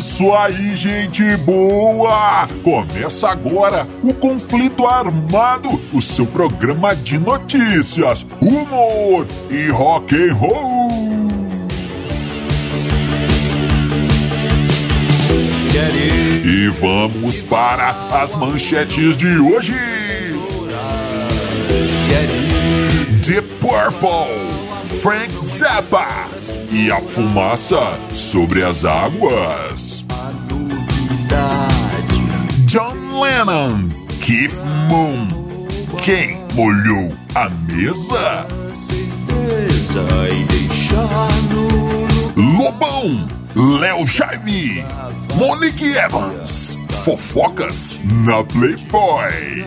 isso aí, gente boa! Começa agora o Conflito Armado, o seu programa de notícias, humor e rock and roll. E vamos para as manchetes de hoje. The Purple, Frank Zappa e a fumaça sobre as águas. Lennon, Keith Moon, quem molhou a mesa? Lobão, Léo Jaime, Monique Evans, fofocas na Playboy.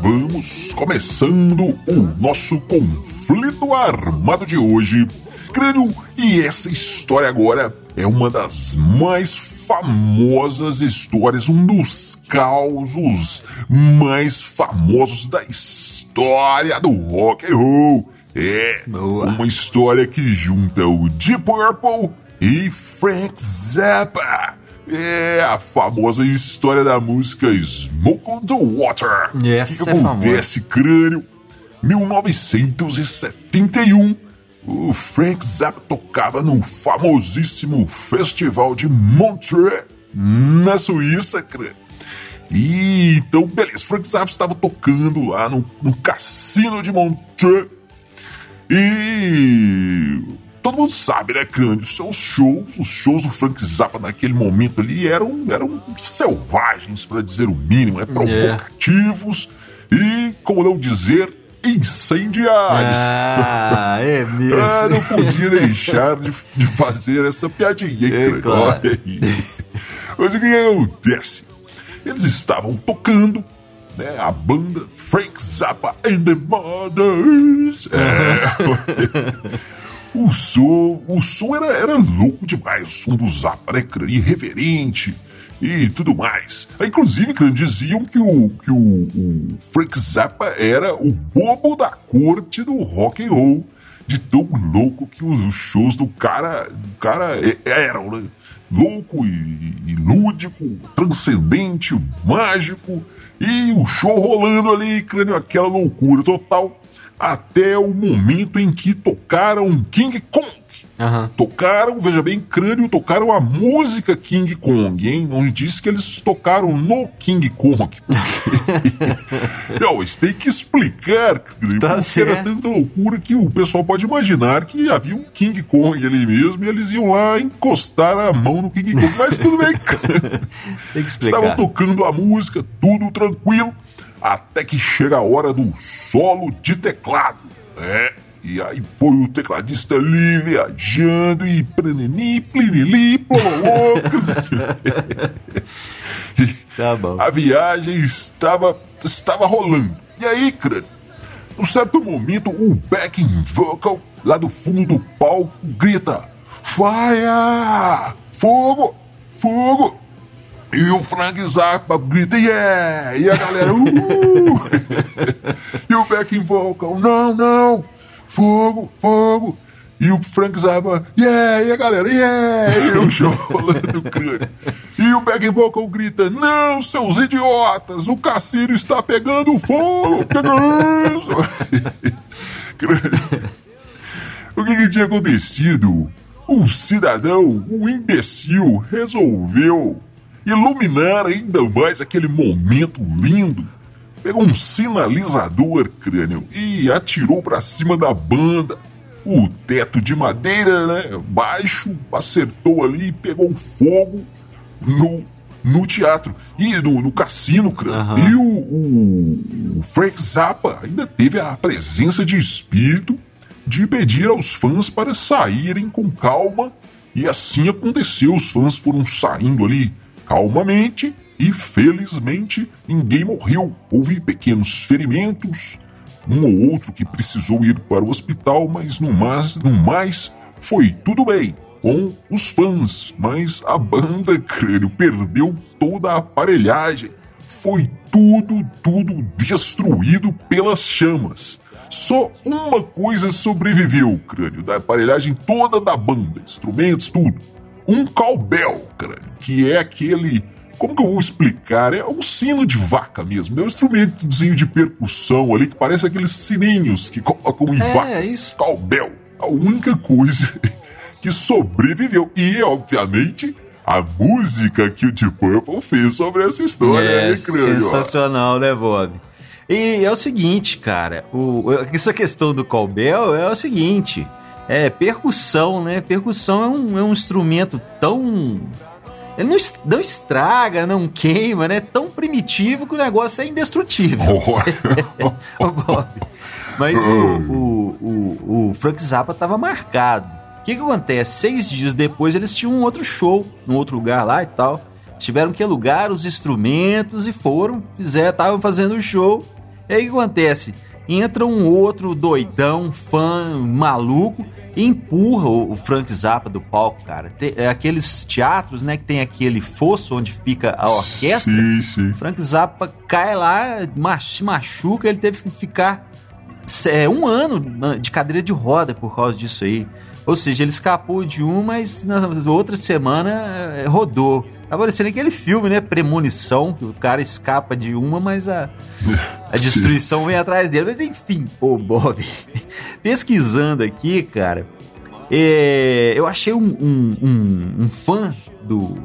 vamos começando o nosso conflito armado de hoje. Crânio, e essa história agora é uma das mais famosas histórias, um dos causos mais famosos da história do rock and roll. É Boa. uma história que junta o Deep Purple e Frank Zappa. É a famosa história da música Smoke on the Water. Essa que é acontece, crânio? 1971, o Frank Zappa tocava no famosíssimo Festival de Montreux, na Suíça, crânio. E então, beleza, Frank Zappa estava tocando lá no, no cassino de Montreux. E todo mundo sabe, né, Crânio? Seus shows, os shows do Frank Zappa naquele momento ali eram, eram selvagens, para dizer o mínimo, né? Provocativos e, como não dizer, incendiários. Ah, é mesmo. Ah, não podia deixar de, de fazer essa piadinha, hein, É, claro. Olha aí. Mas o que acontece? Eles estavam tocando, né? A banda Frank Zappa and the Mothers. É. O som, o som era, era louco demais, o som do Zappa, né? Irreverente e tudo mais. Inclusive, cara, diziam que, o, que o, o Frank Zappa era o bobo da corte do rock and roll. De tão louco que os, shows do cara, do cara eram, né? Louco e, e lúdico, transcendente, mágico. E o show rolando ali, crânio, aquela loucura total até o momento em que tocaram King Kong. Aham. Tocaram, veja bem, crânio, tocaram a música King Kong, hein? Não disse que eles tocaram no King Kong. Não, isso tem que explicar, Tá porque certo. era tanta loucura que o pessoal pode imaginar que havia um King Kong ali mesmo e eles iam lá encostar a mão no King Kong. Mas tudo bem. Tem que Estavam explicar. tocando a música, tudo tranquilo, até que chega a hora do solo de teclado. É, e aí foi o tecladista ali viajando e pranini, plinili, plololô. Tá bom. A viagem estava, estava rolando. E aí, crânio, num certo momento, o backing vocal lá do fundo do palco grita: Fire! Fogo! Fogo! E o Frank Zappa grita, yeah! E a galera, uhul! e o backing vocal, não, não! Fogo, fogo! E o Frank Zappa, yeah! E a galera, yeah! E o show rolando o crânio. E o backing vocal grita, não, seus idiotas! O cassino está pegando fogo! É. O que, que tinha acontecido? Um cidadão, um imbecil, resolveu iluminar ainda mais aquele momento lindo. Pegou um sinalizador, crânio, e atirou pra cima da banda. O teto de madeira, né, baixo, acertou ali e pegou fogo no, no teatro. E no, no cassino, crânio. Aham. E o, o, o Frank Zappa ainda teve a presença de espírito de pedir aos fãs para saírem com calma E assim aconteceu, os fãs foram saindo ali calmamente e felizmente ninguém morreu. Houve pequenos ferimentos, um ou outro que precisou ir para o hospital, mas no mais, no mais foi tudo bem com os fãs, mas a banda, crânio, perdeu toda a aparelhagem. Foi tudo, tudo destruído pelas chamas. Só uma coisa sobreviveu, crânio, da aparelhagem toda da banda, instrumentos, tudo. Um cowbell, crânio, que é aquele. Como que eu vou explicar? É um sino de vaca mesmo. É um instrumentozinho de percussão ali que parece aqueles sininhos que colocam em é, vacas. Isso. Cowbell. A única coisa que sobreviveu. E, obviamente, a música que o Deep Purple fez sobre essa história. É, né, sensacional, né, Bob? E é o seguinte, cara, o, essa questão do cowbell é o seguinte, é percussão, né? Percussão é um, é um instrumento tão... Ele não, não estraga, não queima, né? Tão primitivo que o negócio é indestrutível. Mas o, o, o, o Frank Zappa estava marcado o que, que acontece? Seis dias depois eles tinham um outro show, num outro lugar lá e tal. Tiveram que alugar os instrumentos e foram, fizeram, estavam fazendo o show. E aí o que acontece? Entra um outro doidão, fã, maluco, e empurra o, Frank Zappa do palco, cara. Tem, é aqueles teatros, né, que tem aquele fosso onde fica a orquestra. Sim, sim. Frank Zappa cai lá, se machuca, ele teve que ficar é, um ano de cadeira de roda por causa disso aí. Ou seja, ele escapou de um, mas na outra semana é, rodou. Tá parecendo aquele filme, né? Premonição, que o cara escapa de uma, mas a, a destruição vem atrás dele. Mas enfim, ô Bob, pesquisando aqui, cara, é, eu achei um, um, um, um, fã do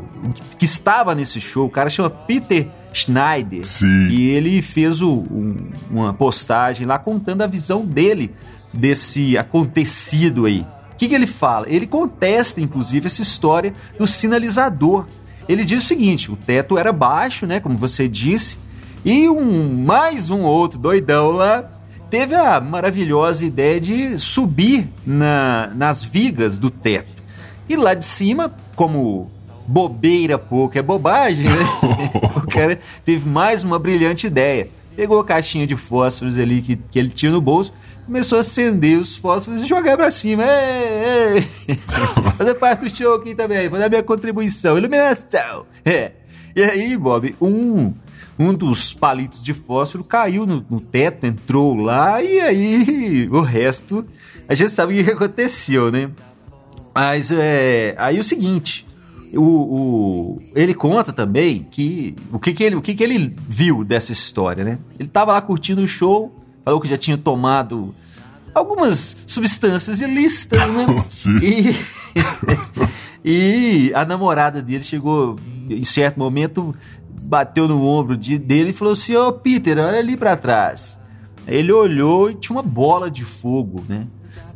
que estava nesse show, o cara chama Peter Schneider. Sim. E ele fez o, um, uma postagem lá contando a visão dele desse acontecido aí. O que, que ele fala? Ele contesta, inclusive, essa história do sinalizador. Ele diz o seguinte: o teto era baixo, né? Como você disse, e um mais um outro doidão lá teve a maravilhosa ideia de subir na, nas vigas do teto. E lá de cima, como bobeira pouco é bobagem, né? o cara teve mais uma brilhante ideia. Pegou a caixinha de fósforos ali que, que ele tinha no bolso, começou a acender os fósforos e jogar pra cima. Ei, ei. Fazer parte do show aqui também, fazer a minha contribuição, iluminação. É. E aí, Bob, um, um dos palitos de fósforo caiu no, no teto, entrou lá, e aí o resto a gente sabe o que aconteceu, né? Mas é. Aí o seguinte. O, o, ele conta também que o que, que ele o que, que ele viu dessa história, né? Ele tava lá curtindo o show, falou que já tinha tomado algumas substâncias ilícitas, né? Sim. E, e a namorada dele chegou em certo momento, bateu no ombro de, dele e falou assim: Ô oh, Peter, olha ali para trás. Ele olhou e tinha uma bola de fogo, né?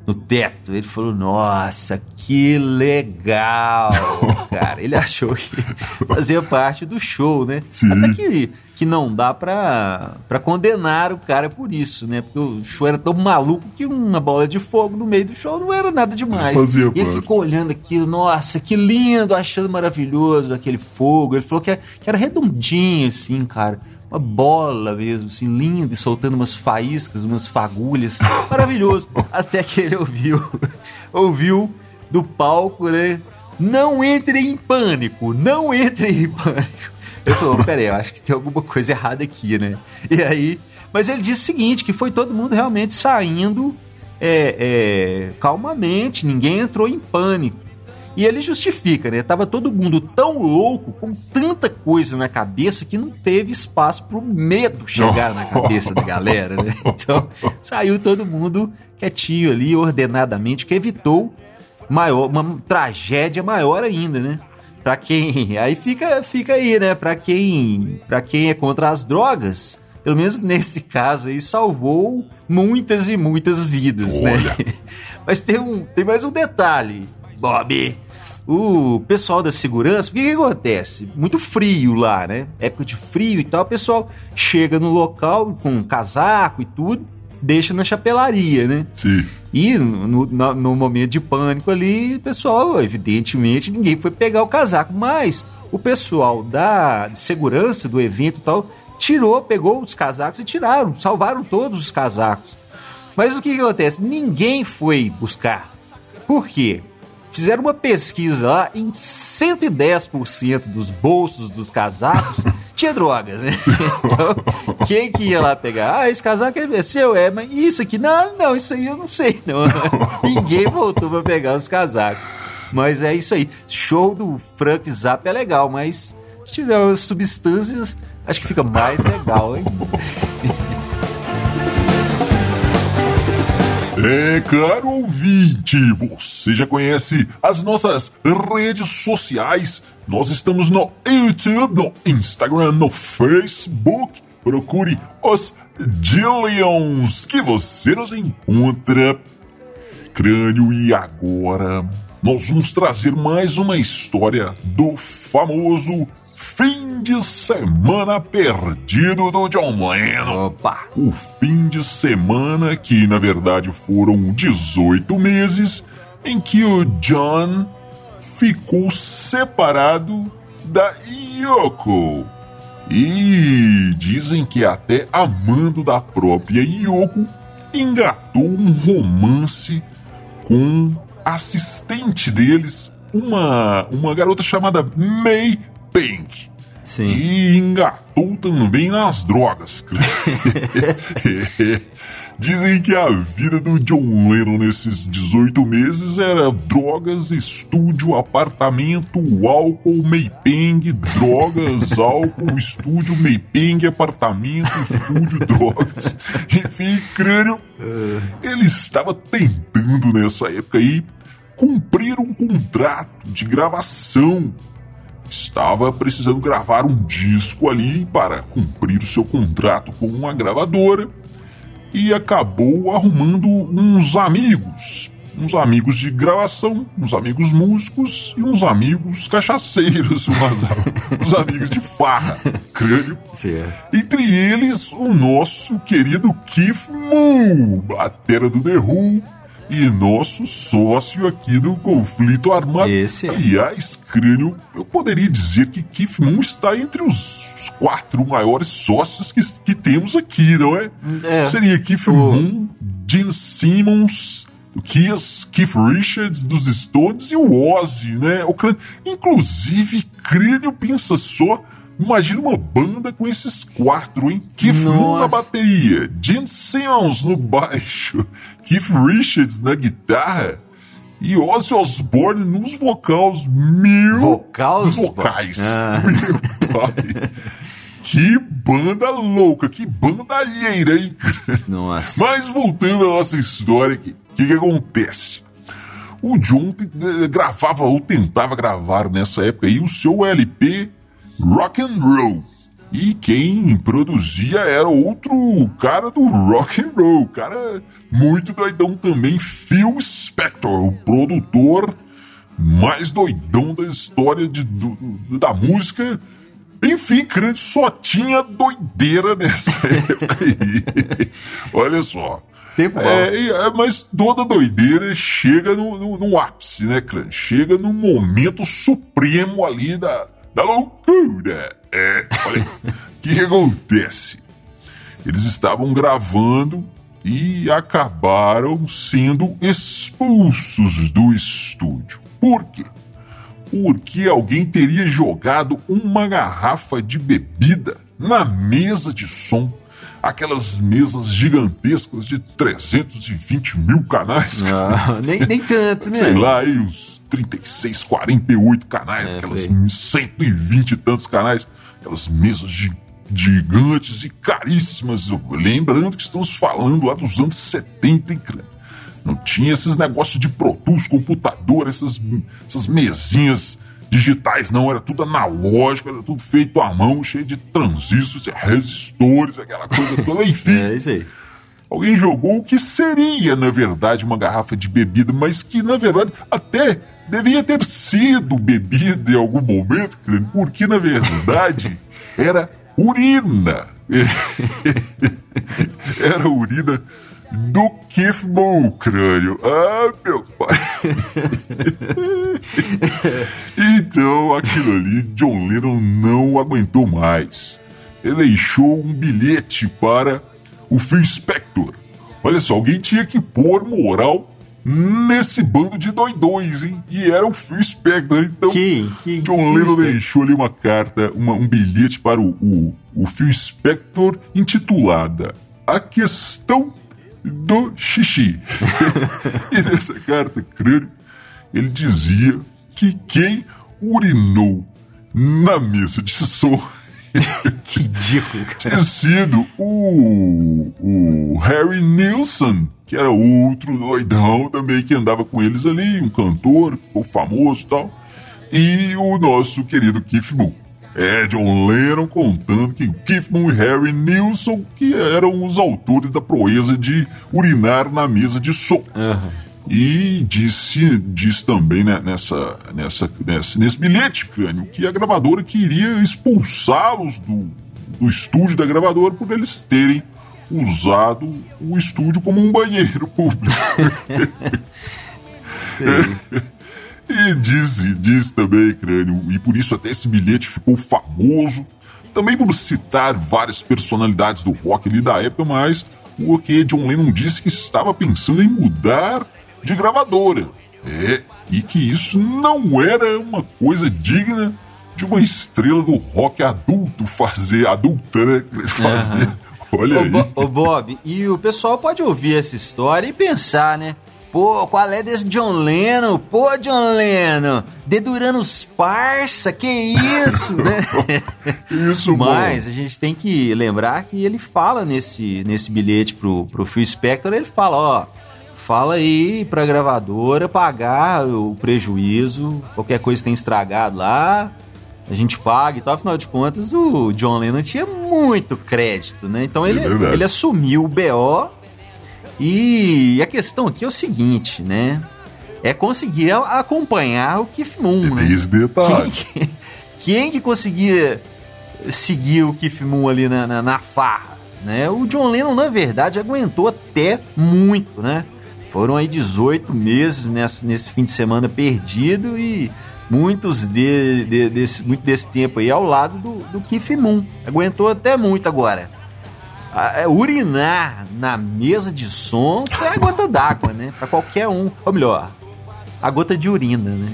no teto. Ele falou: Nossa, que legal, cara. Ele achou que fazia parte do show, né? Sim. Até que, que não dá pra, pra condenar o cara por isso, né? Porque o show era tão maluco que uma bola de fogo no meio do show não era nada demais. Fazia e ele ficou olhando aquilo, nossa, que lindo, achando maravilhoso aquele fogo. Ele falou que, que era redondinho, assim, cara uma bola mesmo, assim, linda, e soltando umas faíscas, umas fagulhas. Maravilhoso. Até que ele ouviu, ouviu do palco, né? Não entre em pânico, não entre em pânico. Ele falou, peraí, eu acho que tem alguma coisa errada aqui, né? E aí, mas ele disse o seguinte, que foi todo mundo realmente saindo é, é, calmamente, ninguém entrou em pânico. E ele justifica, né? Tava todo mundo tão louco, com tanta coisa na cabeça, que não teve espaço pro medo chegar na cabeça da galera, né? Então, saiu todo mundo quietinho ali, ordenadamente, que evitou maior, uma tragédia maior ainda, né? Para quem, aí fica, fica aí, né? Para quem, para quem é contra as drogas, pelo menos nesse caso aí salvou muitas e muitas vidas, né? Olha. né? Mas tem um, tem mais um detalhe, Bob o pessoal da segurança, o que, que, acontece? Muito frio lá, né? Época de frio e tal, o pessoal chega no local com um casaco e tudo, deixa na chapelaria, né? Sim. E no, no, no momento de pânico ali, pessoal, evidentemente, ninguém foi pegar o casaco, mas o pessoal da segurança do evento e tal tirou, pegou os casacos e tiraram, salvaram todos os casacos. Mas o que, que acontece? Ninguém foi buscar. Por quê? Fizeram uma pesquisa lá, em 110% dos bolsos dos casacos tinha drogas. Né? Então, quem que ia lá pegar? Ah, esse casaco é seu, é, mas isso aqui, não, não, isso aí eu não sei, não. Ninguém voltou para pegar os casacos. Mas é isso aí. Show do Frank Zappa é legal, mas se tiver substâncias, acho que fica mais legal, hein? É, caro ouvinte, você já conhece as nossas redes sociais. Nós estamos no YouTube, no Instagram, no Facebook. Procure os Dillions que você nos encontra. Crânio, e agora nós vamos trazer mais uma história do famoso fim de semana perdido do John Lennon. Opa! O fim de semana que, na verdade, foram 18 meses em que o John ficou separado da Yoko. E dizem que até amando da própria Yoko engatou um romance com assistente deles, uma, uma garota chamada May Pink. Sim. E engatou também nas drogas. Dizem que a vida do John Lennon nesses 18 meses era drogas, estúdio, apartamento, álcool, Meipeng, drogas, álcool, estúdio, Meipeng, apartamento, estúdio, drogas. Enfim, crânio. Ele estava tentando nessa época aí cumprir um contrato de gravação estava precisando gravar um disco ali para cumprir o seu contrato com uma gravadora e acabou arrumando uns amigos. Uns amigos de gravação, uns amigos músicos e uns amigos cachaceiros, uns, uns amigos de farra, crânio. Certo. Entre eles, o nosso querido Keith Moon, batera do The Who, e nosso sócio aqui do conflito armado. Esse é. Aliás, crânio, eu poderia dizer que Keith Moon está entre os, quatro maiores sócios que, que temos aqui, não é? É. Seria Keith O- Moon, Gene Simmons, o Kiss, Keith Richards dos Stones e o Ozzy, né? O crânio, inclusive, crânio pensa só. Imagina uma banda com esses quatro, hein? Keith Moon na bateria, Gene Simmons no baixo, Keith Richards na guitarra e Ozzy Osbourne nos vocais. Meu Nos pô? vocais. Ah. Meu pai. Que banda louca, que banda alheira, hein? Nossa. Mas voltando à nossa história aqui, o que, que acontece? O John eh, gravava ou tentava gravar nessa época aí o seu LP Rock and Roll. E quem produzia era outro cara do rock and roll, cara muito doidão também, Phil Spector, o produtor mais doidão da história de- do- da música. Enfim, crente só tinha doideira nessa época aí. Olha só. Tempo. É, é, mas toda doideira chega no, no, no ápice, né, crânio? Chega no momento supremo ali da, da loucura. É, olha, o que, que acontece? Eles estavam gravando e acabaram sendo expulsos do estúdio. Por quê? Porque alguém teria jogado uma garrafa de bebida na mesa de som. Aquelas mesas gigantescas de 320 mil canais. Ah, nem, nem tanto, né? Sei lá, aí uns 36, 48 canais, É, aquelas aí. 120 e tantos canais, aquelas mesas gi- gigantes e caríssimas. Lembrando que estamos falando lá dos anos 70, hein? Não tinha esses negócios de Pro Tools, computador, essas, essas mesinhas digitais, não. Era tudo analógico, era tudo feito à mão, cheio de transistores, resistores, aquela coisa toda. Enfim, É isso aí. Alguém jogou o que seria, na verdade, uma garrafa de bebida, mas que, na verdade, até devia ter sido bebida em algum momento, porque, na verdade, era urina. Era urina do Keith Moon, crânio. Ah, meu pai. então, aquilo ali, John Lennon não aguentou mais. Ele deixou um bilhete para o Phil Spector. Olha só, alguém tinha que pôr moral nesse bando de doidões, hein? E era o Phil Spector. Então, quem? quem John Lennon deixou ali uma carta, uma, um bilhete para o, o, o Phil Spector intitulada A Questão do Xixi. e nessa carta, crânio, ele dizia que quem urinou na mesa de som Ridículo, cara. tinha sido o, o Harry Nilsson, que era outro doidão também que andava com eles ali, um cantor que ficou famoso e tal, e o nosso querido Keith Moon. John Lennon contando que Keith Moon e Harry Nilsson que eram os autores da proeza de urinar na mesa de som. Uhum. E disse, disse também né, nessa, nessa, nesse, nesse bilhete, Crânio, que a gravadora queria expulsá-los do, do estúdio da gravadora por eles terem usado o estúdio como um banheiro público. e disse, disse também, Crânio, e por isso até esse bilhete ficou famoso, também por citar várias personalidades do rock ali da época, mas porque John Lennon disse que estava pensando em mudar de gravadora. É, e que isso não era uma coisa digna de uma estrela do rock adulto fazer, adulta, né? Fazer. Uhum. Olha ô, aí. Bo ô, Bob, e o pessoal pode ouvir essa história e pensar, né? Pô, qual é desse John Lennon? Pô, John Lennon, dedurando os parça, que isso, né? isso, Mas bom. a gente tem que lembrar que ele fala nesse, nesse bilhete pro, pro Phil Spector, ele fala, ó, fala aí pra gravadora pagar o prejuízo, qualquer coisa que tem estragado lá, a gente paga e tal. Afinal de contas, o John Lennon tinha muito crédito, né? Então ele, é ele assumiu o BO. E a questão aqui é o seguinte, né? É conseguir acompanhar o Keith Moon, né? Esse detalhe. Quem, quem que conseguia seguir o Keith Moon ali na, na, na farra, né? O John Lennon, na verdade, aguentou até muito, né? Foram aí 18 meses nesse, nesse fim de semana perdido e muitos de, de, desse, muito desse tempo aí ao lado do, do Keith Moon. Aguentou até muito agora. A, a, urinar na mesa de som foi a gota d'água, né? Pra qualquer um. Ou melhor, a gota de urina, né?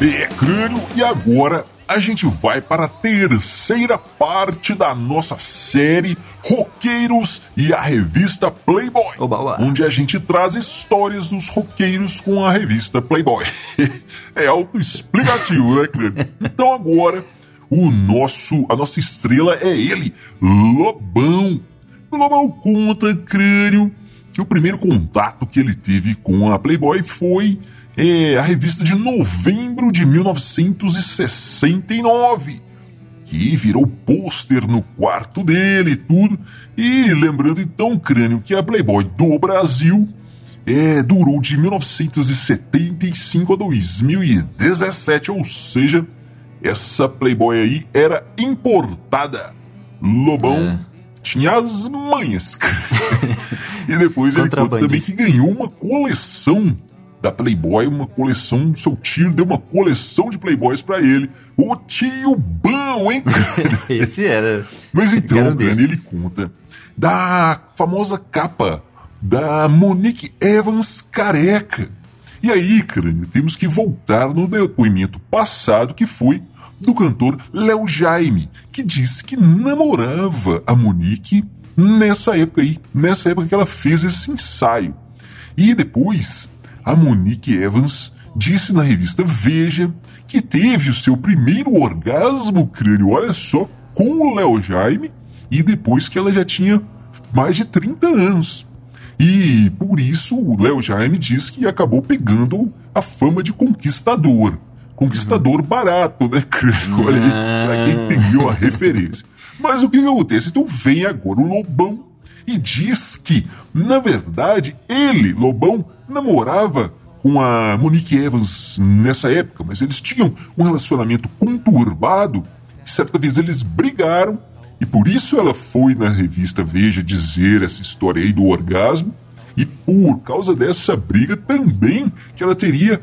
é crânio e agora a gente vai para a terceira parte da nossa série Roqueiros e a revista Playboy, oba, oba. onde a gente traz histórias dos roqueiros com a revista Playboy. é autoexplicativo, né, Crânio? Então agora o nosso, a nossa estrela é ele, Lobão. Lobão conta, Crânio, que o primeiro contato que ele teve com a Playboy foi é, a revista de novembro de 1969, que virou pôster no quarto dele e tudo. E lembrando então, Crânio, que a Playboy do Brasil é, durou de 1975 a 2017, ou seja, essa Playboy aí era importada. Lobão é. tinha as manhas. e depois ele conta também que ganhou uma coleção da Playboy, uma coleção. Seu tio deu uma coleção de Playboys para ele. O tio bom, hein? Esse era. Mas então, um ele conta da famosa capa da Monique Evans careca. E aí, crânio, temos que voltar no depoimento passado que foi do cantor Léo Jaime, que disse que namorava a Monique nessa época aí, nessa época que ela fez esse ensaio. E depois, a Monique Evans disse na revista Veja que teve o seu primeiro orgasmo crânio, olha só, com o Léo Jaime, e depois que ela já tinha mais de 30 anos. E por isso o Léo Jaime diz que acabou pegando a fama de conquistador. Conquistador uhum. barato, né? Olha aí, pra quem entendeu a referência. Mas o que, que acontece? Então vem agora o Lobão e diz que, na verdade, ele, Lobão, namorava com a Monique Evans nessa época, mas eles tinham um relacionamento conturbado. E certa vez eles brigaram E por isso ela foi na revista Veja dizer essa história aí do orgasmo. E por causa dessa briga também que ela teria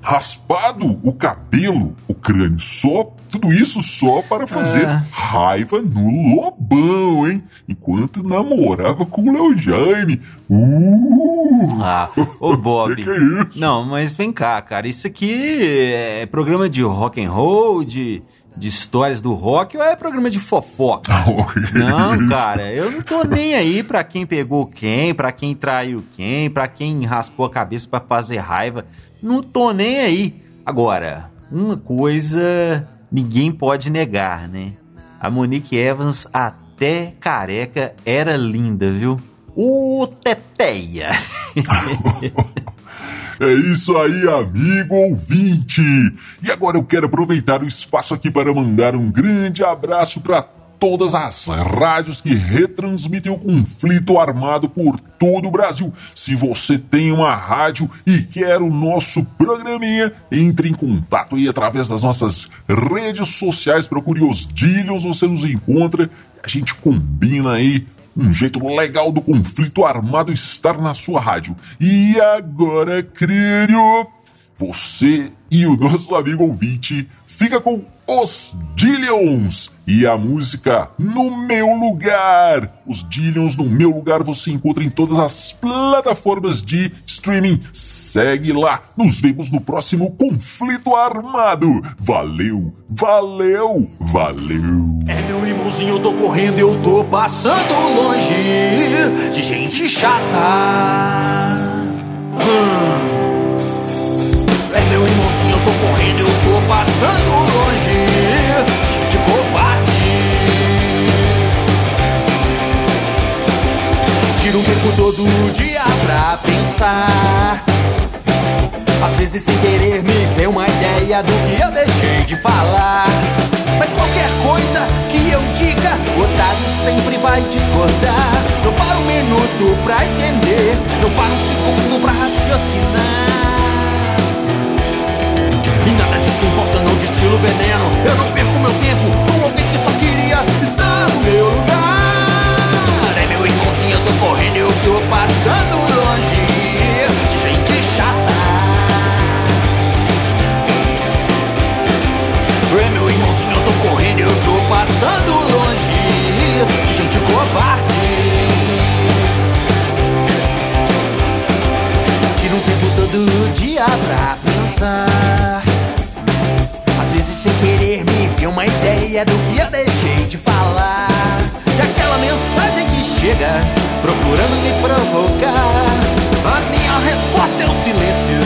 raspado o cabelo, o crânio, só tudo isso só para fazer é. raiva no Lobão, hein? Enquanto namorava com o Léo Jaime. Uh! Ah, ô Bob. que, que é isso? Não, mas vem cá, cara. Isso aqui é programa de rock and roll, de de histórias do rock ou é programa de fofoca? não, cara, eu não tô nem aí pra quem pegou quem, pra quem traiu quem, pra quem raspou a cabeça para fazer raiva. Não tô nem aí. Agora, uma coisa ninguém pode negar, né? A Monique Evans, até careca, era linda, viu? O Teteia. É isso aí, amigo ouvinte! E agora eu quero aproveitar o espaço aqui para mandar um grande abraço para todas as rádios que retransmitem o conflito armado por todo o Brasil. Se você tem uma rádio e quer o nosso programinha, entre em contato aí através das nossas redes sociais, procure os Dillions, você nos encontra, a gente combina aí um jeito legal do conflito armado estar na sua rádio. E agora, Crânio, você e o nosso amigo ouvinte fica com os Dillions e a música No Meu Lugar. Os Dillions no Meu Lugar você encontra em todas as plataformas de streaming. Segue lá. Nos vemos no próximo Conflito Armado. Valeu, valeu, valeu. É meu irmãozinho, tô correndo, eu tô passando longe de gente chata. Hum. É meu irmãozinho, eu tô correndo, eu tô passando longe. Gente covarde. Tiro o tempo todo dia pra pensar. Às vezes sem querer me vem uma ideia do que eu deixei de falar. Mas qualquer coisa que eu diga, o Otávio sempre vai discordar. Não paro um minuto pra entender, não paro um segundo pra raciocinar. E nada disso importa, não destilo veneno. Eu não perco meu tempo com alguém que só queria estar no meu lugar. É meu irmãozinho, eu tô correndo, eu tô passando longe de gente chata. É meu irmãozinho, eu tô correndo, eu tô passando longe de gente covarde. é do que eu deixei de falar. E aquela mensagem que chega, procurando me provocar. A minha resposta é o silêncio.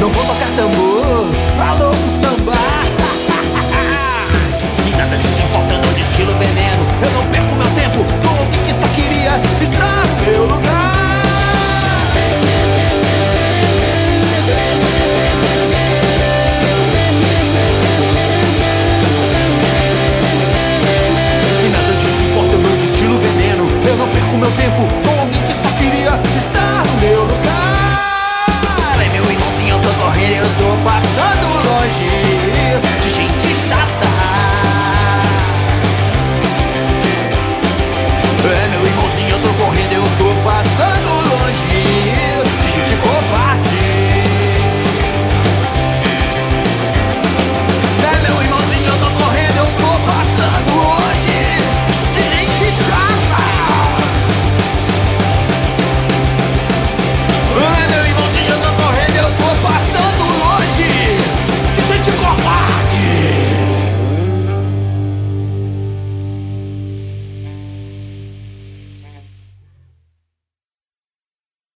Não vou tocar tambor, falou um samba. e nada disso importando de estilo veneno, eu não perco. o meu tempo.